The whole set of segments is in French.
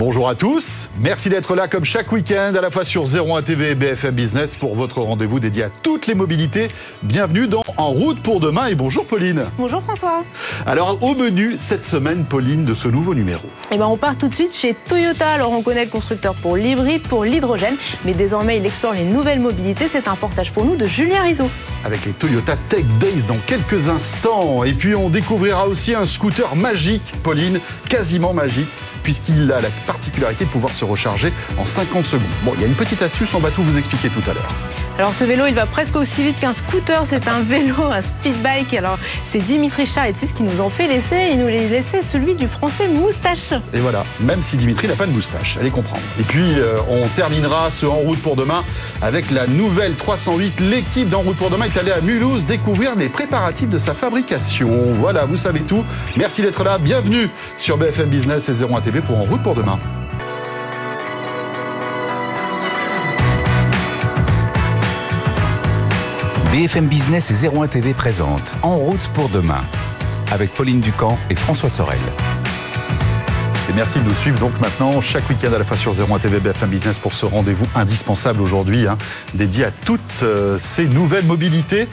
Bonjour à tous, merci d'être là comme chaque week-end à la fois sur 01 TV et BFM Business pour votre rendez-vous dédié à toutes les mobilités. Bienvenue dans En route pour demain et bonjour Pauline. Bonjour François. Alors au menu cette semaine Pauline de ce nouveau numéro. Eh ben on part tout de suite chez Toyota. Alors on connaît le constructeur pour l'hybride, pour l'hydrogène, mais désormais il explore les nouvelles mobilités. C'est un portage pour nous de Julien Rizzo. Avec les Toyota Tech Days dans quelques instants. Et puis on découvrira aussi un scooter magique, Pauline, quasiment magique puisqu'il a la particularité de pouvoir se recharger en 50 secondes. Bon, il y a une petite astuce, on va tout vous expliquer tout à l'heure. Alors ce vélo, il va presque aussi vite qu'un scooter, c'est un vélo, un speed bike. Alors c'est Dimitri Charetis qui nous en fait laisser, il nous les laissait celui du français moustache. Et voilà, même si Dimitri n'a pas de moustache, allez comprendre. Et puis euh, on terminera ce En route pour demain avec la nouvelle 308. L'équipe d'En route pour demain est allée à Mulhouse découvrir les préparatifs de sa fabrication. Voilà, vous savez tout. Merci d'être là, bienvenue sur BFM Business et 01 TV pour En route pour demain. BFM Business et 01 TV présente En route pour demain avec Pauline Ducamp et François Sorel. Merci de nous suivre donc maintenant chaque week-end à la fois sur 01 TV BFM Business pour ce rendez-vous indispensable aujourd'hui hein, dédié à toutes euh, ces nouvelles mobilités.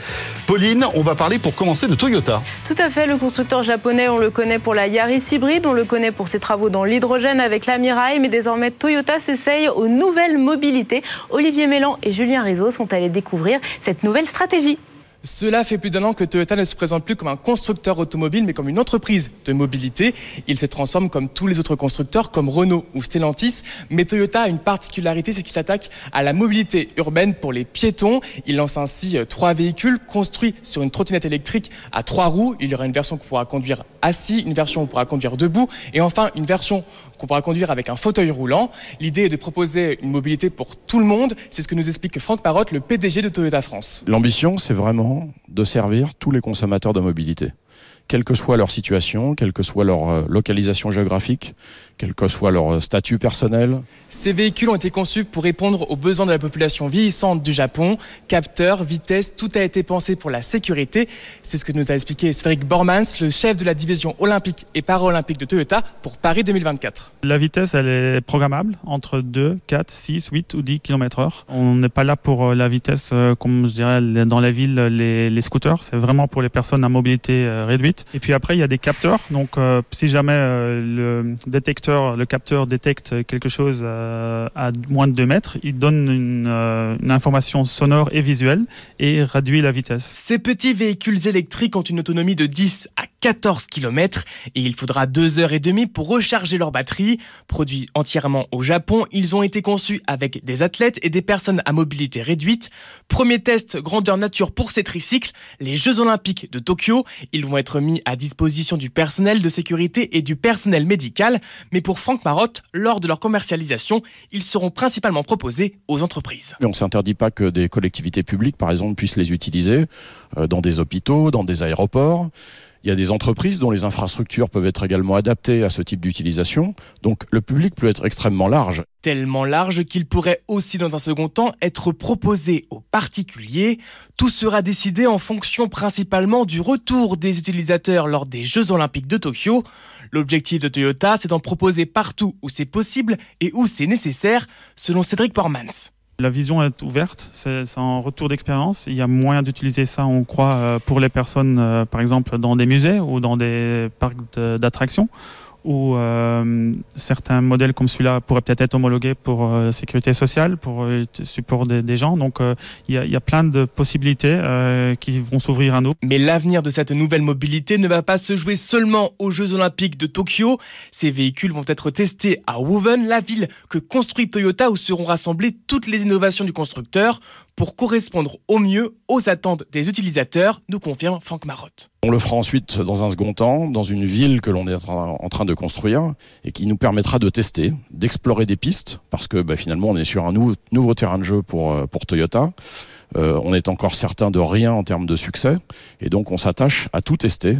Pauline, on va parler pour commencer de Toyota. Tout à fait, le constructeur japonais, on le connaît pour la Yaris hybride, on le connaît pour ses travaux dans l'hydrogène avec la Mirai, mais désormais Toyota s'essaye aux nouvelles mobilités. Olivier Mélan et Julien Rizzo sont allés découvrir cette nouvelle stratégie. Cela fait plus d'un an que Toyota ne se présente plus comme un constructeur automobile, mais comme une entreprise de mobilité. Il se transforme comme tous les autres constructeurs, comme Renault ou Stellantis. Mais Toyota a une particularité, c'est qu'il s'attaque à la mobilité urbaine pour les piétons. Il lance ainsi euh, trois véhicules construits sur une trottinette électrique à trois roues. Il y aura une version qu'on pourra conduire assis, une version qu'on pourra conduire debout, et enfin une version qu'on pourra conduire avec un fauteuil roulant. L'idée est de proposer une mobilité pour tout le monde. C'est ce que nous explique Franck Parotte, le PDG de Toyota France. L'ambition, c'est vraiment de servir tous les consommateurs de mobilité, quelle que soit leur situation, quelle que soit leur euh, localisation géographique, quel que soit leur statut personnel. Ces véhicules ont été conçus pour répondre aux besoins de la population vieillissante du Japon. Capteurs, vitesse, tout a été pensé pour la sécurité. C'est ce que nous a expliqué Sferic Bormans, le chef de la division olympique et paralympique de Toyota pour Paris 2024. La vitesse, elle est programmable entre 2, 4, 6, 8 ou 10 km heure. On n'est pas là pour euh, la vitesse, euh, comme je dirais dans la ville, les, les scooters. C'est vraiment pour les personnes à mobilité euh, réduite. Et puis après, il y a des capteurs. Donc, si jamais le détecteur le capteur détecte quelque chose euh, à moins de 2 mètres, il donne une, euh, une, information sonore et visuelle et réduit la vitesse. Ces petits véhicules électriques ont une autonomie de 10 à 14 km et il faudra 2 heures et demie pour recharger leur batterie. Produits entièrement au Japon, ils ont été conçus avec des athlètes et des personnes à mobilité réduite. Premier test grandeur nature pour ces tricycles, les Jeux Olympiques de Tokyo. Ils vont être mis à disposition du personnel de sécurité et du personnel médical. Pour Franck Marotte, lors de leur commercialisation, ils seront principalement proposés aux entreprises. on ne s'interdit pas que des collectivités publiques, par exemple, puissent les utiliser euh, dans des hôpitaux, dans des aéroports. Il y a des entreprises dont les infrastructures peuvent être également adaptées à ce type d'utilisation. Donc le public peut être extrêmement large. Tellement large qu'il pourrait aussi dans un second temps être proposé aux particuliers. Tout sera décidé en fonction principalement du retour des utilisateurs lors des Jeux olympiques de Tokyo. L'objectif de Toyota, c'est d'en proposer partout où c'est possible et où c'est nécessaire, selon Cédric Pormans. La vision est ouverte, c'est un retour d'expérience. Il y a moyen d'utiliser ça, on croit, euh, pour les personnes, euh, par exemple, dans des musées ou dans des parcs d'attractions où euh, certains modèles comme celui-là pourraient peut-être être homologués pour euh, sécurité sociale, pour euh, support des, gens. Donc il y, a plein de possibilités qui vont s'ouvrir à nous. Mais l'avenir de cette nouvelle mobilité ne va pas se jouer seulement aux Jeux Olympiques de Tokyo. Ces véhicules vont être testés à Woven, la ville que construit Toyota où seront rassemblées toutes les innovations du constructeur pour correspondre au mieux aux attentes des utilisateurs, nous confirme Franck Marotte. On le fera ensuite dans un second temps, dans une ville que l'on est en train de construire et qui nous permettra de tester, d'explorer des pistes, parce que bah, finalement on est sur un nouveau, terrain de jeu pour, euh, Toyota. Euh, on est encore certain de rien en termes de succès, et donc on s'attache à tout tester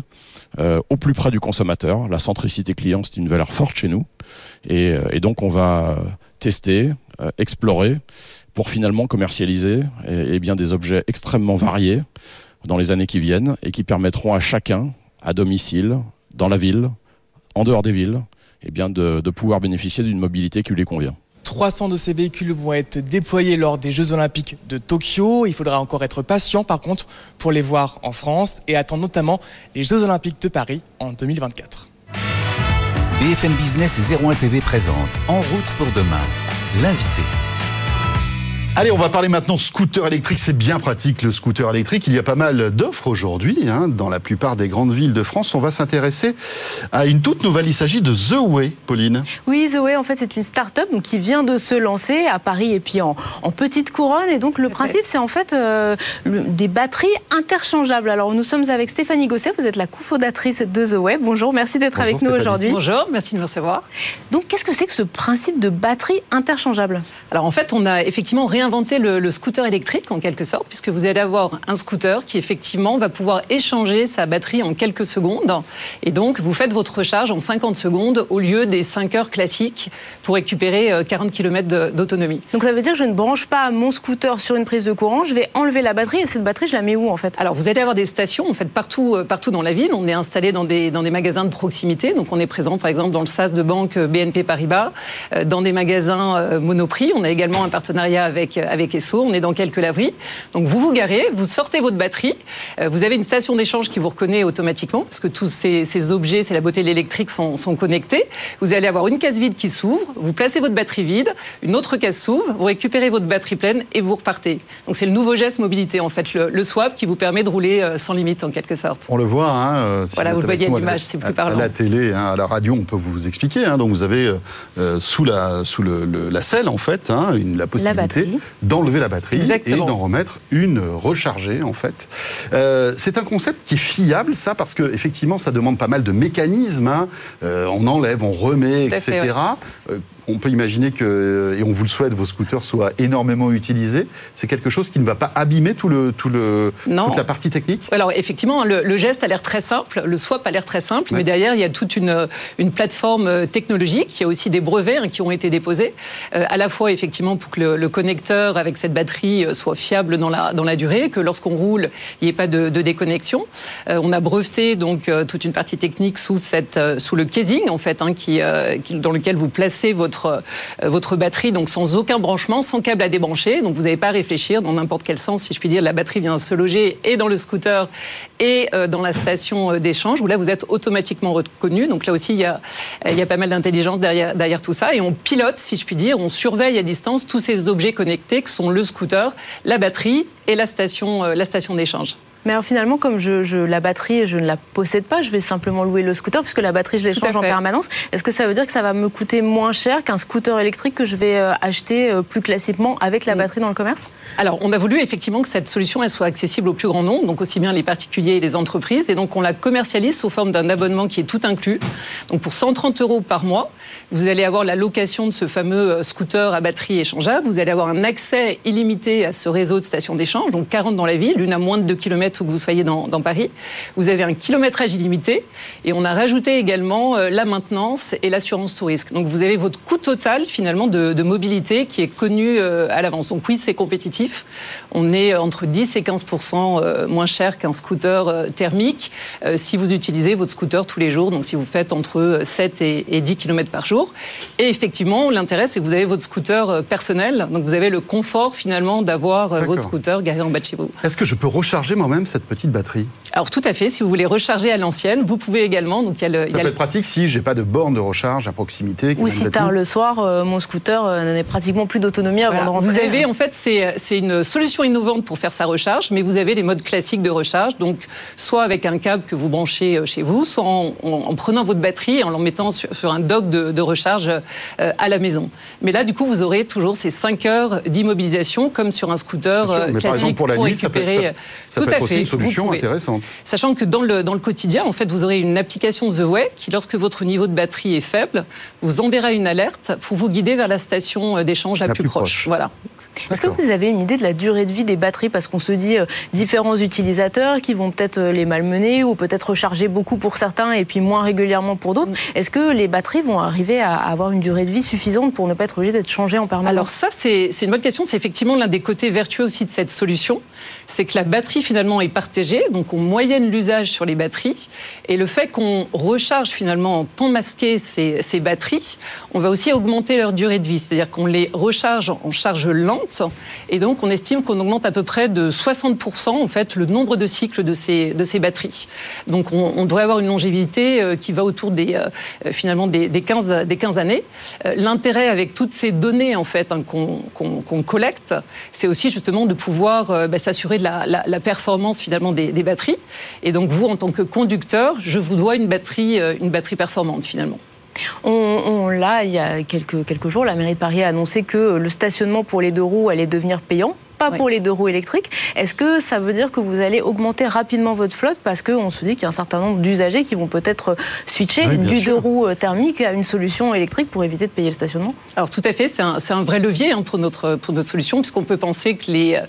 euh, au plus près du consommateur. La centricité client, c'est une valeur forte chez nous, et, et donc on va tester, explorer, pour finalement commercialiser et, bien des objets extrêmement variés dans les années qui viennent et qui permettront à chacun, à domicile, dans la ville, en dehors des villes, eh bien de, de pouvoir bénéficier d'une mobilité qui lui convient. 300 de ces véhicules vont être déployés lors des Jeux Olympiques de Tokyo. Il faudra encore être patient, par contre, pour les voir en France et attendre notamment les Jeux Olympiques de Paris en 2024. BFM Business et 01 TV présente En route pour demain, l'invité. Allez, on va parler maintenant scooter électrique. C'est bien pratique le scooter électrique. Il y a pas mal d'offres aujourd'hui hein, dans la plupart des grandes villes de France. On va s'intéresser à une toute nouvelle. Il s'agit de The Way, Pauline. Oui, The Way, en fait, c'est une start-up donc, qui vient de se lancer à Paris et puis en, en petite couronne. Et donc, le principe, c'est en fait euh, le- des batteries interchangeables. Alors, nous sommes avec Stéphanie Gosset. Vous êtes la cofondatrice de The Way. Bonjour, merci d'être avec nous aujourd'hui. Bonjour, merci de me recevoir. Donc, qu'est-ce que c'est que ce principe de batterie interchangeable? Alors en fait, on a effectivement réinventé le, le scooter électrique en quelque sorte, puisque vous allez avoir un scooter qui effectivement va pouvoir échanger sa batterie en quelques secondes. Et donc, vous faites votre recharge en 50 secondes au lieu des 5 heures classiques pour récupérer euh, 40 km d'autonomie. Donc, ça veut dire que je ne branche pas mon scooter sur une prise de courant. Je vais enlever la batterie et cette batterie, je la mets où en fait? Alors, vous allez avoir des stations en fait partout, euh, partout dans la ville. On est installé dans des, dans des magasins de proximité. Donc, on est présent par exemple dans le SAS de banque euh, BNP Paribas, euh, dans des magasins euh, Monoprix. On a également un partenariat avec, avec Esso. On est dans quelques laveries. Donc, vous vous garez, vous sortez votre batterie. Euh, Vous avez une station d'échange qui vous reconnaît automatiquement parce que tous ces, ces objets, c'est la beauté de l'électrique, sont, sont connectés. Vous allez avoir une case vide qui s'ouvre. Vous placez votre batterie vide. Une autre case s'ouvre. Vous récupérez votre batterie pleine et vous repartez. Donc, c'est le nouveau geste mobilité en fait, le, le swap qui vous permet de rouler euh, sans limite en quelque sorte. On le voit. Hein, euh, si Voilà, vous le voyez à l'image, la- c'est plus parlant. À la télé, hein, à la radio, on peut vous expliquer. Hein, donc vous avez euh, sous la sous le, le- la selle en fait hein, une, la possibilité batterie. d'enlever la batterie Exactement. et d'en remettre une rechargée en fait. Euh, c'est un concept qui est fiable ça parce que effectivement ça demande pas mal de mécanismes. hein. Euh, on enlève, on remet, etc. fait, ouais. Euh, on peut imaginer que, et on vous le souhaite, vos scooters soient énormément utilisés. C'est quelque chose qui ne va pas abîmer tout le, tout le, Non. toute la partie technique? Alors effectivement, le, le geste a l'air très simple, le swap a l'air très simple, Ouais. mais derrière il y a toute une, une plateforme euh, technologique. Il y a aussi des brevets hein, qui ont été déposés, euh, à la fois effectivement pour que le, le connecteur avec cette batterie euh, soit fiable dans la, dans la durée, que lorsqu'on roule, il n'y ait pas de, de déconnexion. Euh, on a breveté donc euh, toute une partie technique sous, cette, euh, sous le casing en fait, hein, qui, euh, qui- dans lequel vous placez votre, euh, votre batterie, donc sans aucun branchement, sans câble à débrancher. Donc vous n'avez pas à réfléchir dans n'importe quel sens, si je puis dire. La batterie vient se loger et dans le scooter et euh, dans la station euh, d'échange, où là vous êtes automatiquement reconnu. Donc là aussi, il y a, pas mal d'intelligence derrière, tout ça. Et on pilote, si je puis dire, on surveille à distance tous ces objets connectés que sont le scooter, la batterie et la station, la station d'échange. Mais alors finalement, comme je, je- la batterie, je ne la possède pas, je vais simplement louer le scooter puisque la batterie, je l'échange en permanence. Est-ce que ça veut dire que ça va me coûter moins cher qu'un scooter électrique que je vais euh, acheter euh, plus classiquement avec la batterie dans le commerce? Alors, on a voulu effectivement que cette solution elle soit accessible au plus grand nombre, donc aussi bien les particuliers et les entreprises. Et donc, on la commercialise sous forme d'un abonnement qui est tout inclus. Donc, pour 130 euros par mois, vous allez avoir la location de ce fameux euh, scooter à batterie échangeable. Vous allez avoir un accès illimité à ce réseau de stations d'échange, donc 40 dans la ville, une à moins de 2 km où que vous soyez dans, dans Paris. Vous avez un kilométrage illimité. Et on a rajouté également euh, la maintenance et l'assurance tout risque. Donc, vous avez votre coût total finalement de, de mobilité qui est connu euh, à l'avance. Donc, oui, c'est compétitif. On est entre 10 et 15% euh, moins cher qu'un scooter euh, thermique euh, si vous utilisez votre scooter tous les jours. Donc, si vous faites entre 7 et, et 10 km par jour. Et effectivement, l'intérêt, c'est que vous avez votre scooter euh, personnel. Donc, vous avez le confort finalement d'avoir euh, votre scooter garé en bas de chez vous. Est-ce que je peux recharger moi-même cette petite batterie Alors, tout à fait. Si vous voulez recharger à l'ancienne, vous pouvez également. Donc, il y a le, y Ça a peut le- être pratique si j'ai pas de borne de recharge à proximité. Ou si tard le soir, euh, mon scooter euh, n'a pratiquement plus d'autonomie avant Voilà. de rentrer. Vous avez en fait c'est c'est une solution innovante pour faire sa recharge, mais vous avez les modes classiques de recharge, donc soit avec un câble que vous branchez euh, chez vous, soit en, en- en prenant votre batterie et en l'en mettant sur, sur un dock de, de recharge euh, à la maison. Mais là, du coup, vous aurez toujours ces 5 heures d'immobilisation comme sur un scooter sûr, mais par exemple, pour la nuit, ça peut être- récupérer. Ça Tout peut à être aussi une solution intéressante. Sachant que dans le, dans le quotidien, en fait, vous aurez une application The Way qui, lorsque votre niveau de batterie est faible, vous enverra une alerte pour vous guider vers la station euh, d'échange la, La plus, plus proche. proche. Voilà. Est-ce que vous avez une idée de la durée de vie des batteries? Parce qu'on se dit euh, différents utilisateurs qui vont peut-être euh, les malmener ou peut-être recharger beaucoup pour certains et puis moins régulièrement pour d'autres. Est-ce que les batteries vont arriver à avoir une durée de vie suffisante pour ne pas être obligées d'être changées en permanence? Alors ça, c'est c'est une bonne question. C'est effectivement l'un des côtés vertueux aussi de cette solution. C'est que la batterie finalement est partagé, donc on moyenne l'usage sur les batteries. Et le fait qu'on recharge finalement en temps masqué ces, batteries, on va aussi augmenter leur durée de vie. C'est-à-dire qu'on les recharge en charge lente. Et donc on estime qu'on augmente à peu près de 60% en fait le nombre de cycles de ces, de ces batteries. Donc on, on devrait avoir une longévité euh, qui va autour des, euh, finalement des, des, 15, des 15 années. Euh, l'intérêt avec toutes ces données en fait hein, qu'on qu qu collecte, c'est aussi justement de pouvoir bah, s'assurer la, performance finalement des, batteries. Et donc vous, en tant que conducteur, je vous dois une batterie, une batterie performante finalement. On, on, là, il y a quelques jours, la mairie de Paris a annoncé que le stationnement pour les deux roues allait devenir payant pas oui. pour les deux roues électriques. Est-ce que ça veut dire que vous allez augmenter rapidement votre flotte parce qu'on se dit qu'il y a un certain nombre d'usagers qui vont peut-être switcher oui, du sûr. deux roues euh, thermique à une solution électrique pour éviter de payer le stationnement? Alors tout à fait, c'est un, un, vrai levier hein, pour, notre, pour notre solution puisqu'on peut penser que les,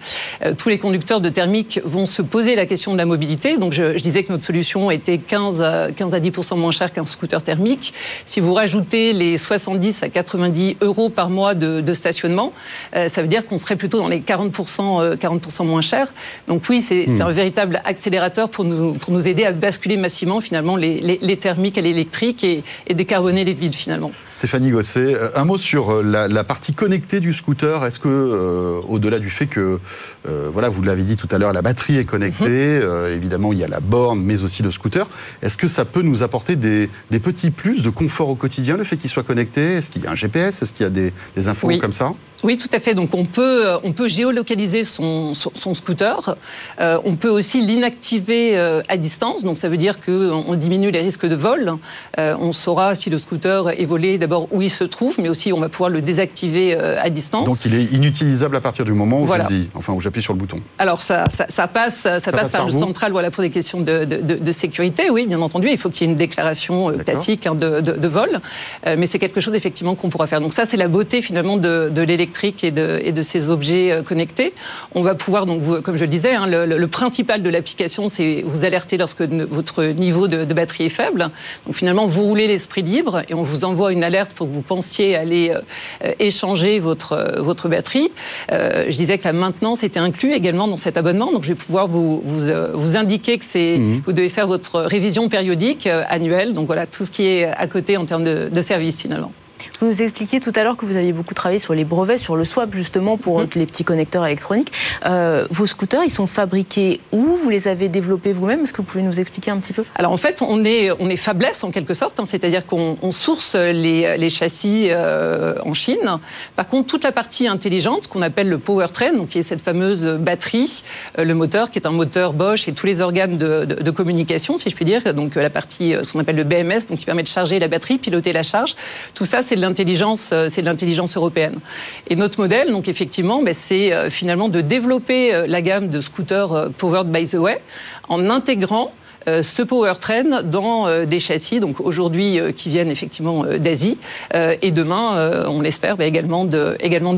euh, tous les conducteurs de thermique vont se poser la question de la mobilité. Donc je, je disais que notre solution était 15, 15 à 10 moins cher qu'un scooter thermique. Si vous rajoutez les 70 à 90 euros par mois de, de stationnement, euh, ça veut dire qu'on serait plutôt dans les 40 40%, 40 euh, moins cher. Donc oui, c'est mmh. un véritable accélérateur pour nous, pour nous aider à basculer massivement finalement les, les, les thermiques à l'électrique et, et, décarboner les villes finalement. Stéphanie Gosset, euh, un mot sur la, la partie connectée du scooter. Est-ce que, euh, au-delà du fait que, euh, voilà, vous l'avez dit tout à l'heure, la batterie est connectée, euh, évidemment il y a la borne, mais aussi le scooter. Est-ce que ça peut nous apporter des, des petits plus de confort au quotidien, le fait qu'il soit connecté? Est-ce qu'il y a un GPS Est-ce qu'il y a des, des infos oui. comme ça? Oui, tout à fait. Donc on peut, on peut géolocaliser son, son, son scooter. Euh, on peut aussi l'inactiver euh, à distance. Donc ça veut dire qu'on on diminue les risques de vol. Euh, on saura si le scooter est volé d'abord où il se trouve, mais aussi on va pouvoir le désactiver euh, à distance. Donc il est inutilisable à partir du moment où voilà. je le dis, enfin où j'appuie sur le bouton. Alors ça, ça, ça passe, ça, ça passe, passe, par, par le central, voilà pour des questions de, de, de, de, sécurité. Oui, bien entendu, il faut qu'il y ait une déclaration euh, classique hein, de, vol, euh, mais c'est quelque chose effectivement qu'on pourra faire. Donc ça, c'est la beauté finalement de, l'électricité électrique et de, et de ces objets euh, connectés. On va pouvoir, donc, comme je le disais, hein, le, le, principal de l'application, c'est vous alerter lorsque votre niveau de, batterie est faible. Donc finalement, vous roulez l'esprit libre et on vous envoie une alerte pour que vous pensiez aller euh, échanger votre, euh, votre batterie. Euh, je disais que la maintenance était inclus également dans cet abonnement, donc je vais pouvoir vous, vous, vous indiquer que c'est, mmh. vous devez faire votre révision périodique annuelle. Donc voilà, tout ce qui est à côté en termes de, de service finalement. Vous nous expliquiez tout à l'heure que vous aviez beaucoup travaillé sur les brevets, sur le swap justement pour mmh. les petits connecteurs électroniques. Euh, vos scooters, ils sont fabriqués où? Vous les avez développés vous-même? Est-ce que vous pouvez nous expliquer un petit peu? Alors en fait, on est, on est fabless en quelque sorte, hein, c'est-à-dire qu'on source les, les châssis euh, en Chine. Par contre, toute la partie intelligente, qu'on appelle le powertrain, donc qui est cette fameuse batterie, euh, le moteur qui est un moteur Bosch et tous les organes de, de, de communication, si je puis dire, donc la partie, ce qu'on appelle le BMS, donc qui permet de charger la batterie, piloter la charge. Tout ça, c'est de l'intelligence, euh, c'est l'intelligence européenne. Et notre modèle, donc effectivement, ben, c'est euh, finalement de développer euh, la gamme de scooters powered by the way en intégrant ce powertrain dans euh, des châssis, donc aujourd'hui euh, qui viennent effectivement d'Asie, et demain, on l'espère, bah, également d'Europe. De, également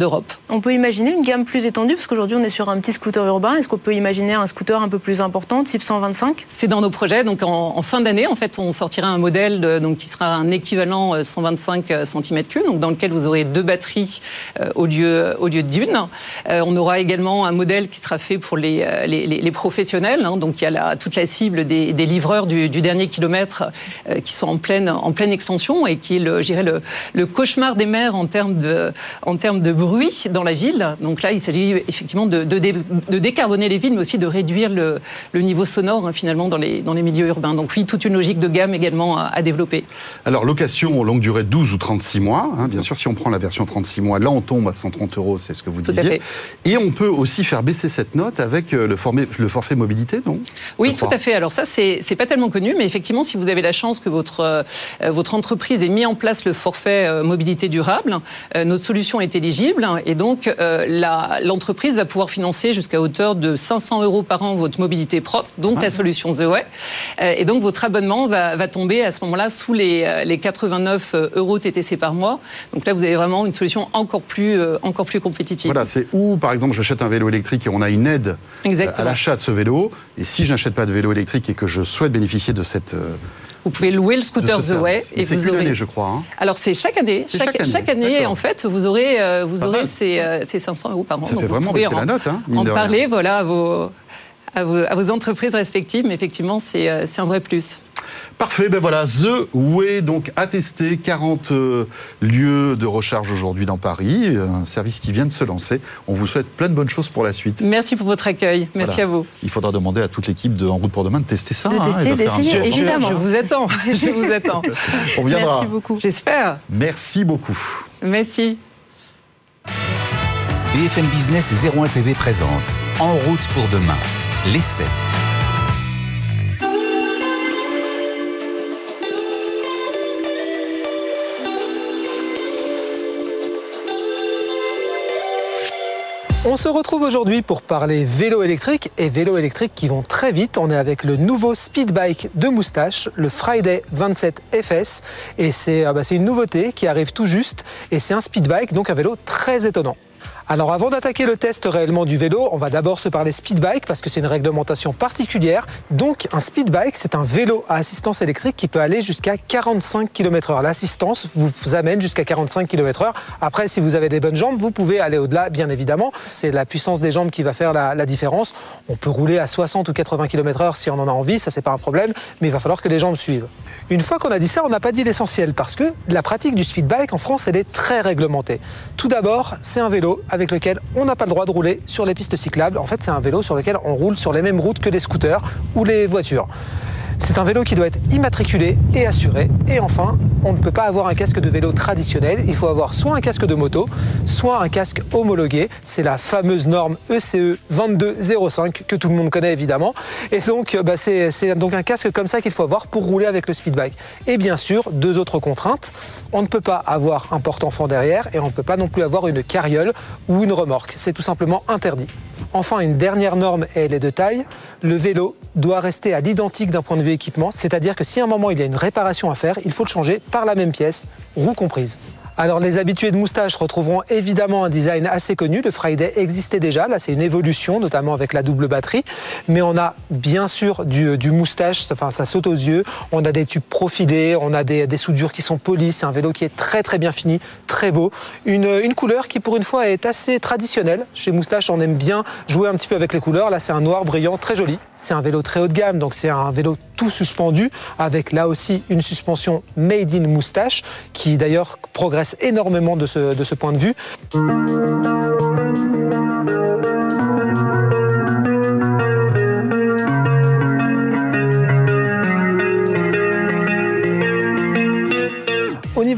on peut imaginer une gamme plus étendue, parce qu'aujourd'hui on est sur un petit scooter urbain. Est-ce qu'on peut imaginer un scooter un peu plus important, type 125 C'est dans nos projets. Donc en, en fin d'année, en fait, on sortira un modèle de, donc, qui sera un équivalent 125 cm3, donc dans lequel vous aurez deux batteries au lieu, au lieu d'une. on aura également un modèle qui sera fait pour les, les, les professionnels. Hein, donc il y a la, toute la cible des des, livreurs du, du, dernier kilomètre euh, qui sont en pleine, en pleine expansion et qui est le, le, le cauchemar des maires en termes, de, en termes de bruit dans la ville. Donc là, il s'agit effectivement de, de, de, décarboner les villes, mais aussi de réduire le, le niveau sonore hein, finalement dans les, dans les milieux urbains. Donc oui, toute une logique de gamme également à, à développer. Alors location longue durée 12 ou 36 mois. Hein, bien sûr, si on prend la version 36 mois, là on tombe à 130 euros, c'est ce que vous Tout disiez. Et on peut aussi faire baisser cette note avec euh, le, formé, le forfait mobilité, non? Oui, tout à fait. Alors ça, c'est c'est pas tellement connu, mais effectivement, si vous avez la chance que votre, euh, votre entreprise ait mis en place le forfait euh, mobilité durable, euh, notre solution est éligible et donc euh, l'entreprise va pouvoir financer jusqu'à hauteur de 500 euros par an votre mobilité propre, donc ah. la solution The Way. Euh, et donc votre abonnement va, va tomber à ce moment-là sous les, euh, les 89 euros TTC par mois. Donc là, vous avez vraiment une solution encore plus, encore plus compétitive. Voilà, c'est où, par exemple, j'achète un vélo électrique et on a une aide Exactement. à l'achat de ce vélo. Et si je n'achète pas de vélo électrique et que je souhaite bénéficier de cette. Euh, vous pouvez louer le scooter The Way et vous aurez. Année, je crois. Hein. Alors c'est chaque année. Chaque, chaque, année, chaque année en fait, vous aurez, euh, vous aurez ces, euh, ces, 500 euros par mois. Ça Donc fait vraiment baisser en, la note. Hein, en parler, voilà, vos à vos, entreprises respectives. Mais effectivement, c'est un vrai plus. Parfait, ben voilà, The Way, donc attesté, 40 euh, lieux de recharge aujourd'hui dans Paris, un service qui vient de se lancer. On vous souhaite plein de bonnes choses pour la suite. Merci pour votre accueil, merci à vous. Il faudra demander à toute l'équipe de En route pour demain de tester ça. De hein, tester, d'essayer, évidemment. Je, vous attends, je vous attends. On viendra. Merci beaucoup. J'espère. Merci beaucoup. Merci. BFM Business et 01 TV présente En route pour demain, l'essai. On se retrouve aujourd'hui pour parler vélo électrique et vélo électrique qui vont très vite. On est avec le nouveau speed bike de moustache, le Friday 27 FS. Et ah bah, c'est une nouveauté qui arrive tout juste. Et c'est un speed bike, donc un vélo très étonnant. Alors avant d'attaquer le test réellement du vélo, on va d'abord se parler speed bike parce que c'est une réglementation particulière. Donc un speed bike, c'est un vélo à assistance électrique qui peut aller jusqu'à 45 km/h. L'assistance vous amène jusqu'à 45 km/h. Après, si vous avez des bonnes jambes, vous pouvez aller au-delà, bien évidemment. C'est la puissance des jambes qui va faire la, différence. On peut rouler à 60 ou 80 km/h si on en a envie, ça c'est pas un problème, mais il va falloir que les jambes suivent. Une fois qu'on a dit ça, on n'a pas dit l'essentiel parce que la pratique du speed bike en France, elle est très réglementée. Tout d'abord, c'est un vélo avec lequel on n'a pas le droit de rouler sur les pistes cyclables. En fait, c'est un vélo sur lequel on roule sur les mêmes routes que les scooters ou les voitures. C'est un vélo qui doit être immatriculé et assuré. Et enfin, on ne peut pas avoir un casque de vélo traditionnel. Il faut avoir soit un casque de moto, soit un casque homologué. C'est la fameuse norme E ECE 2205 que tout le monde connaît évidemment. Et donc, bah, c'est donc un casque comme ça qu'il faut avoir pour rouler avec le speedbike. Et bien sûr, deux autres contraintes. On ne peut pas avoir un porte-enfant derrière et on ne peut pas non plus avoir une carriole ou une remorque. C'est tout simplement interdit. Enfin, une dernière norme, et elle est de taille. Le vélo doit rester à l'identique d'un point de vue équipement, c'est-à-dire que si à un moment il y a une réparation à faire, il faut le changer par la même pièce, roue comprise. Alors les habitués de moustache retrouveront évidemment un design assez connu. Le Friday existait déjà, là c'est une évolution, notamment avec la double batterie. Mais on a bien sûr du, moustache, enfin, ça saute aux yeux. On a des tubes profilés, on a des, soudures qui sont polies. C'est un vélo qui est très très bien fini, très beau. Une, une, couleur qui pour une fois est assez traditionnelle. Chez Moustache on aime bien jouer un petit peu avec les couleurs. Là c'est un noir brillant, très joli. C'est un vélo très haut de gamme, donc c'est un vélo tout suspendu, avec là aussi une suspension made in moustache, qui d'ailleurs progresse énormément de ce, de ce point de vue.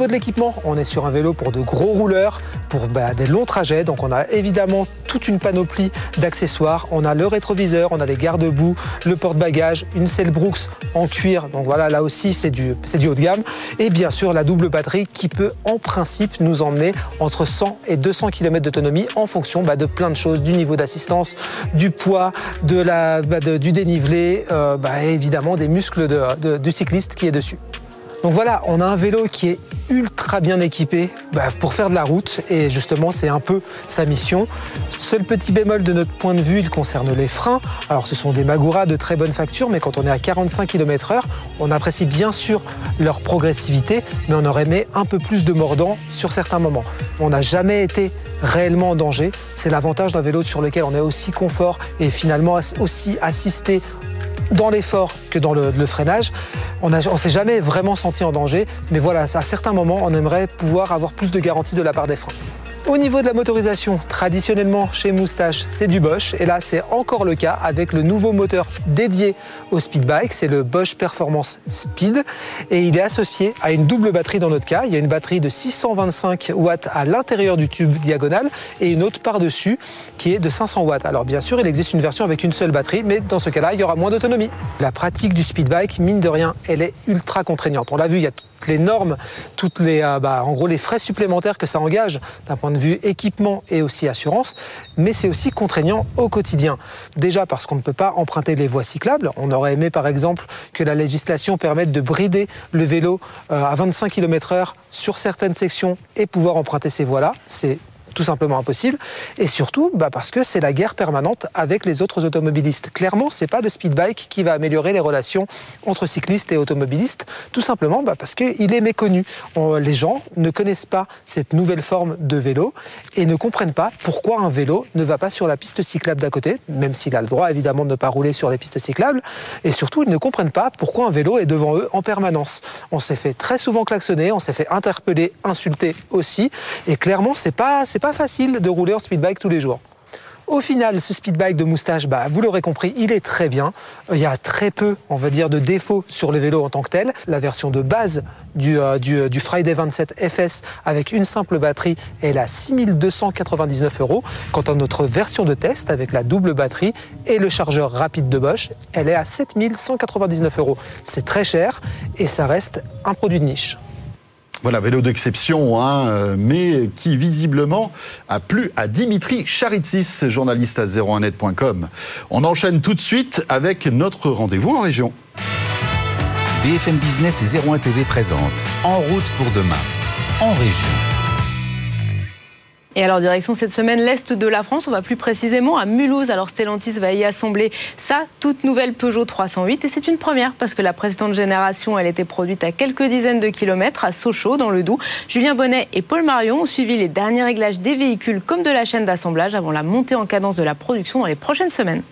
De l'équipement, on est sur un vélo pour de gros rouleurs, pour bah, des longs trajets. Donc on a évidemment toute une panoplie d'accessoires. On a le rétroviseur, on a des garde-boue, le porte-bagages, une selle Brooks en cuir. Donc voilà, là aussi c'est du, du haut de gamme. Et bien sûr la double batterie qui peut en principe nous emmener entre 100 et 200 km d'autonomie en fonction bah, de plein de choses, du niveau d'assistance, du poids, bah, du dénivelé, euh, évidemment des muscles du cycliste qui est dessus. Donc voilà, on a un vélo qui est ultra bien équipé bah, pour faire de la route et justement c'est un peu sa mission. Seul petit bémol de notre point de vue, il concerne les freins. Alors ce sont des Magura de très bonne facture mais quand on est à 45 km/h, on apprécie bien sûr leur progressivité mais on aurait aimé un peu plus de mordant sur certains moments. On n'a jamais été réellement en danger. C'est l'avantage d'un vélo sur lequel on est aussi confort et finalement aussi assisté dans l'effort que dans le, freinage. On ne s'est jamais vraiment senti en danger, mais voilà, à certains moments, on aimerait pouvoir avoir plus de garantie de la part des freins. Au niveau de la motorisation, traditionnellement chez Moustache, c'est du Bosch. Et là, c'est encore le cas avec le nouveau moteur dédié au speed bike. C'est le Bosch Performance Speed. Et il est associé à une double batterie dans notre cas. Il y a une batterie de 625 watts à l'intérieur du tube diagonal et une autre par-dessus qui est de 500 watts. Alors bien sûr, il existe une version avec une seule batterie, mais dans ce cas-là, il y aura moins d'autonomie. La pratique du speed bike, mine de rien, elle est ultra contraignante. On l'a vu, il y a les normes, toutes les, euh, bah, en gros les frais supplémentaires que ça engage d'un point de vue équipement et aussi assurance, mais c'est aussi contraignant au quotidien. Déjà parce qu'on ne peut pas emprunter les voies cyclables. On aurait aimé par exemple que la législation permette de brider le vélo euh, à 25 km/h sur certaines sections et pouvoir emprunter ces voies-là. C'est tout simplement impossible. Et surtout, bah, parce que c'est la guerre permanente avec les autres automobilistes. Clairement, c'est pas de speed bike qui va améliorer les relations entre cyclistes et automobilistes, tout simplement bah, parce qu'il est méconnu. les gens ne connaissent pas cette nouvelle forme de vélo et ne comprennent pas pourquoi un vélo ne va pas sur la piste cyclable d'à côté, même s'il a le droit évidemment de ne pas rouler sur les pistes cyclables. Et surtout, ils ne comprennent pas pourquoi un vélo est devant eux en permanence. On s'est fait très souvent klaxonner, on s'est fait interpeller, insulter aussi. Et clairement, c'est pas, pas facile de rouler en speedbike tous les jours. Au final, ce speedbike de moustache, bah, vous l'aurez compris, il est très bien. Il y a très peu, on va dire, de défauts sur les vélos en tant que tel. La version de base du, euh, du, du Friday 27 FS avec une simple batterie est à 6299 euros. Quant à notre version de test avec la double batterie et le chargeur rapide de Bosch, elle est à 7199 euros. C'est très cher et ça reste un produit de niche. Voilà, vélo d'exception, hein, euh, mais qui visiblement a plu à Dimitri Charitsis, journaliste à 01net.com. On enchaîne tout de suite avec notre rendez-vous en région. BFM Business et 01 TV présente En route pour demain, en région. Et alors, direction cette semaine, l'Est de la France, on va plus précisément à Mulhouse. Alors, Stellantis va y assembler sa toute nouvelle Peugeot 308. Et c'est une première parce que la précédente génération, elle était produite à quelques dizaines de kilomètres à Sochaux, dans le Doubs. Julien Bonnet et Paul Marion ont suivi les derniers réglages des véhicules comme de la chaîne d'assemblage avant la montée en cadence de la production dans les prochaines semaines.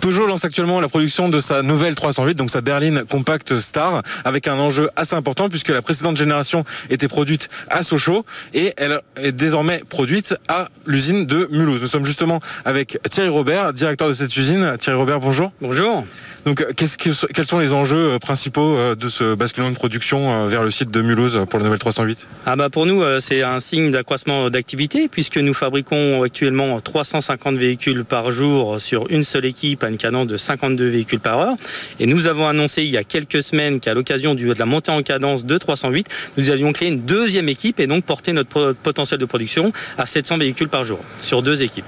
Peugeot lance actuellement la production de sa nouvelle 308, donc sa berline Compact Star, avec un enjeu assez important puisque la précédente génération était produite à Sochaux et elle est désormais produite à l'usine de Mulhouse. Nous sommes justement avec Thierry Robert, directeur de cette usine. Thierry Robert, bonjour. Bonjour. Donc, que, quels sont les enjeux euh, principaux euh, de ce basculement de production euh, vers le site de Mulhouse pour la nouvelle 308 ah bah Pour nous, c'est un signe d'accroissement d'activité puisque nous fabriquons actuellement 350 véhicules par jour sur une seule équipe à une cadence de 52 véhicules par heure. Et nous avons annoncé il y a quelques semaines qu'à l'occasion de la montée en cadence de 308, nous allions créer une deuxième équipe et donc porter notre potentiel de production à 700 véhicules par jour sur deux équipes.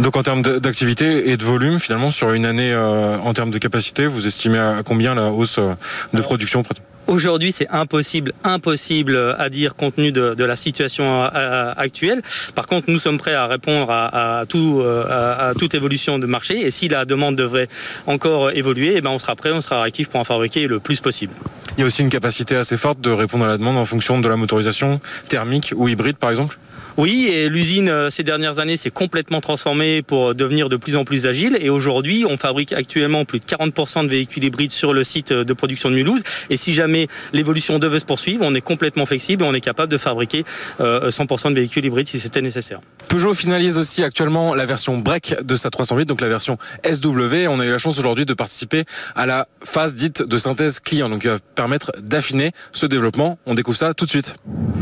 Donc en termes d'activité et de volume, finalement, sur une année, euh, en termes de capacité, vous estimez à combien la hausse euh, de production Aujourd'hui, c'est impossible, impossible à dire compte tenu de, la situation euh, actuelle. Par contre, nous sommes prêts à répondre à, tout, à, toute évolution de marché. Et si la demande devrait encore évoluer, eh ben on sera prêt, on sera réactif pour en fabriquer le plus possible. Il y a aussi une capacité assez forte de répondre à la demande en fonction de la motorisation thermique ou hybride, par exemple? Oui, et l'usine euh, ces dernières années s'est complètement transformée pour devenir de plus en plus agile. Et aujourd'hui, on fabrique actuellement plus de 40% de véhicules hybrides sur le site de production de Mulhouse. Et si jamais l'évolution devait se poursuivre, on est complètement flexible et on est capable de fabriquer 100% euh, de véhicules hybrides si c'était nécessaire. Peugeot finalise aussi actuellement la version break de sa 308, donc la version SW. On a eu la chance aujourd'hui de participer à la phase dite de synthèse client, donc qui va permettre d'affiner ce développement. On découvre ça tout de suite.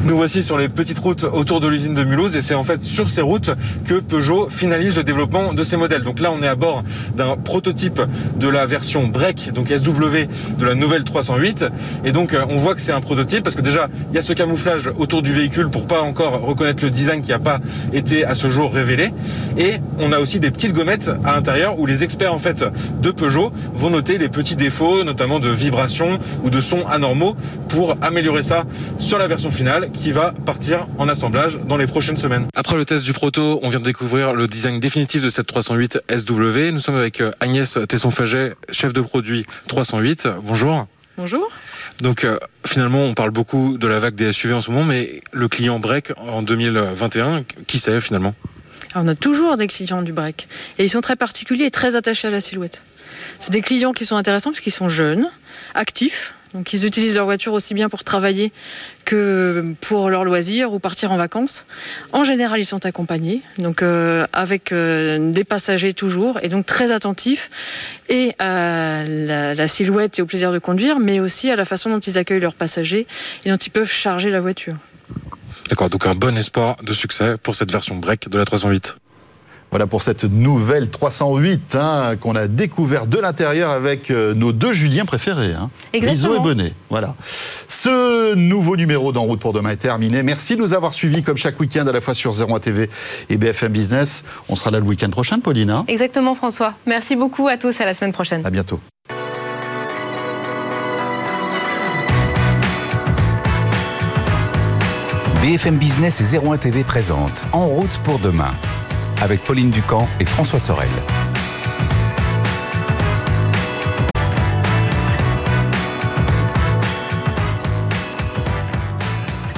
Nous voici sur les petites routes autour de l'usine de Et c'est en fait sur ces routes que Peugeot finalise le développement de ces modèles. Donc là, on est à bord d'un prototype de la version break, donc SW de la nouvelle 308. Et donc, euh, on voit que c'est un prototype parce que déjà, il y a ce camouflage autour du véhicule pour pas encore reconnaître le design qui n'a pas été à ce jour révélé. Et on a aussi des petites gommettes à l'intérieur où les experts en fait de Peugeot vont noter les petits défauts, notamment de vibration ou de sons anormaux pour améliorer ça sur la version finale qui va partir en assemblage dans les prochaines semaines. Après le test du proto, on vient de découvrir le design définitif de cette 308 SW. Nous sommes avec euh, Agnès Tesson-Faget, chef de produit 308. Bonjour. Bonjour. Donc euh, finalement, on parle beaucoup de la vague des SUV en ce moment, mais le client break en 2021, qui c'est finalement? On a toujours des clients du break. Et ils sont très particuliers et très attachés à la silhouette. C'est des clients qui sont intéressants parce qu'ils sont jeunes, actifs, donc ils utilisent leur voiture aussi bien pour travailler que pour leur loisir ou partir en vacances. En général, ils sont accompagnés, donc euh, avec euh, des passagers toujours, et donc très attentifs et à la, silhouette et au plaisir de conduire, mais aussi à la façon dont ils accueillent leurs passagers et dont ils peuvent charger la voiture. D'accord, donc un bon espoir de succès pour cette version break de la 308. Voilà pour cette nouvelle 308 hein, qu'on a découvert de l'intérieur avec euh, nos deux Juliens préférés, hein, et Bonnet. Voilà. Ce nouveau numéro d'En route pour demain est terminé. Merci de nous avoir suivis comme chaque week-end à la fois sur 01 TV et BFM Business. On sera là le week-end prochain, Pauline. Hein. Exactement, François. Merci beaucoup à tous. À la semaine prochaine. À bientôt. BFM Business et 01 TV présentent En route pour demain avec Pauline Ducamp et François Sorel.